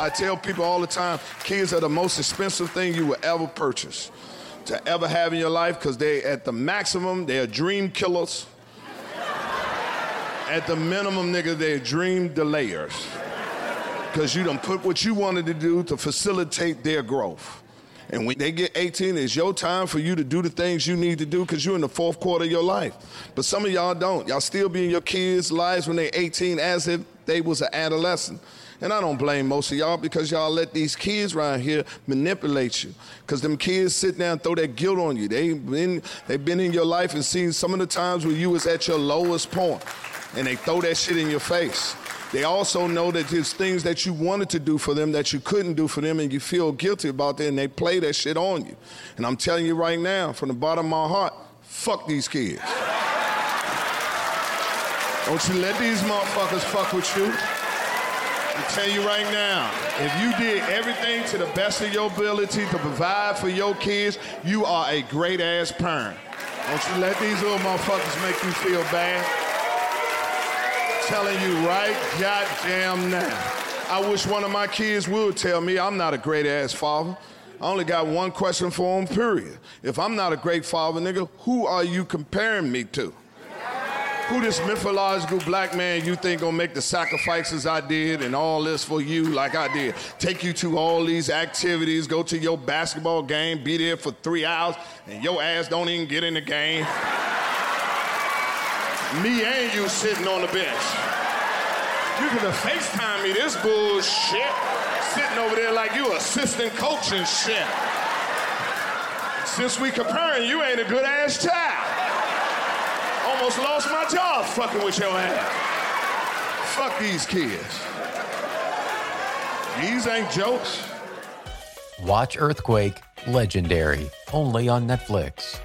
I tell people all the time, kids are the most expensive thing you will ever purchase, to ever have in your life, because they at the maximum, they are dream killers. at the minimum, nigga, they're dream delayers. Because you done put what you wanted to do to facilitate their growth. And when they get 18, it's your time for you to do the things you need to do because you're in the fourth quarter of your life. But some of y'all don't. Y'all still be in your kids' lives when they're 18 as if they was an adolescent. And I don't blame most of y'all because y'all let these kids around here manipulate you. Because them kids sit down and throw that guilt on you. They've been, they've been in your life and seen some of the times when you was at your lowest point. And they throw that shit in your face. They also know that there's things that you wanted to do for them that you couldn't do for them and you feel guilty about that and they play that shit on you. And I'm telling you right now, from the bottom of my heart, fuck these kids. Don't you let these motherfuckers fuck with you. I tell you right now, if you did everything to the best of your ability to provide for your kids, you are a great ass parent. Don't you let these little motherfuckers make you feel bad telling you right goddamn now. I wish one of my kids would tell me I'm not a great ass father. I only got one question for him, period. If I'm not a great father, nigga, who are you comparing me to? Who this mythological black man you think gonna make the sacrifices I did and all this for you like I did? Take you to all these activities, go to your basketball game, be there for three hours, and your ass don't even get in the game. Me and you sitting on the bench. You could have FaceTime me this bullshit. Sitting over there like you assistant coach and shit. Since we comparing, you ain't a good ass child. Almost lost my job fucking with your ass. Fuck these kids. These ain't jokes. Watch Earthquake Legendary, only on Netflix.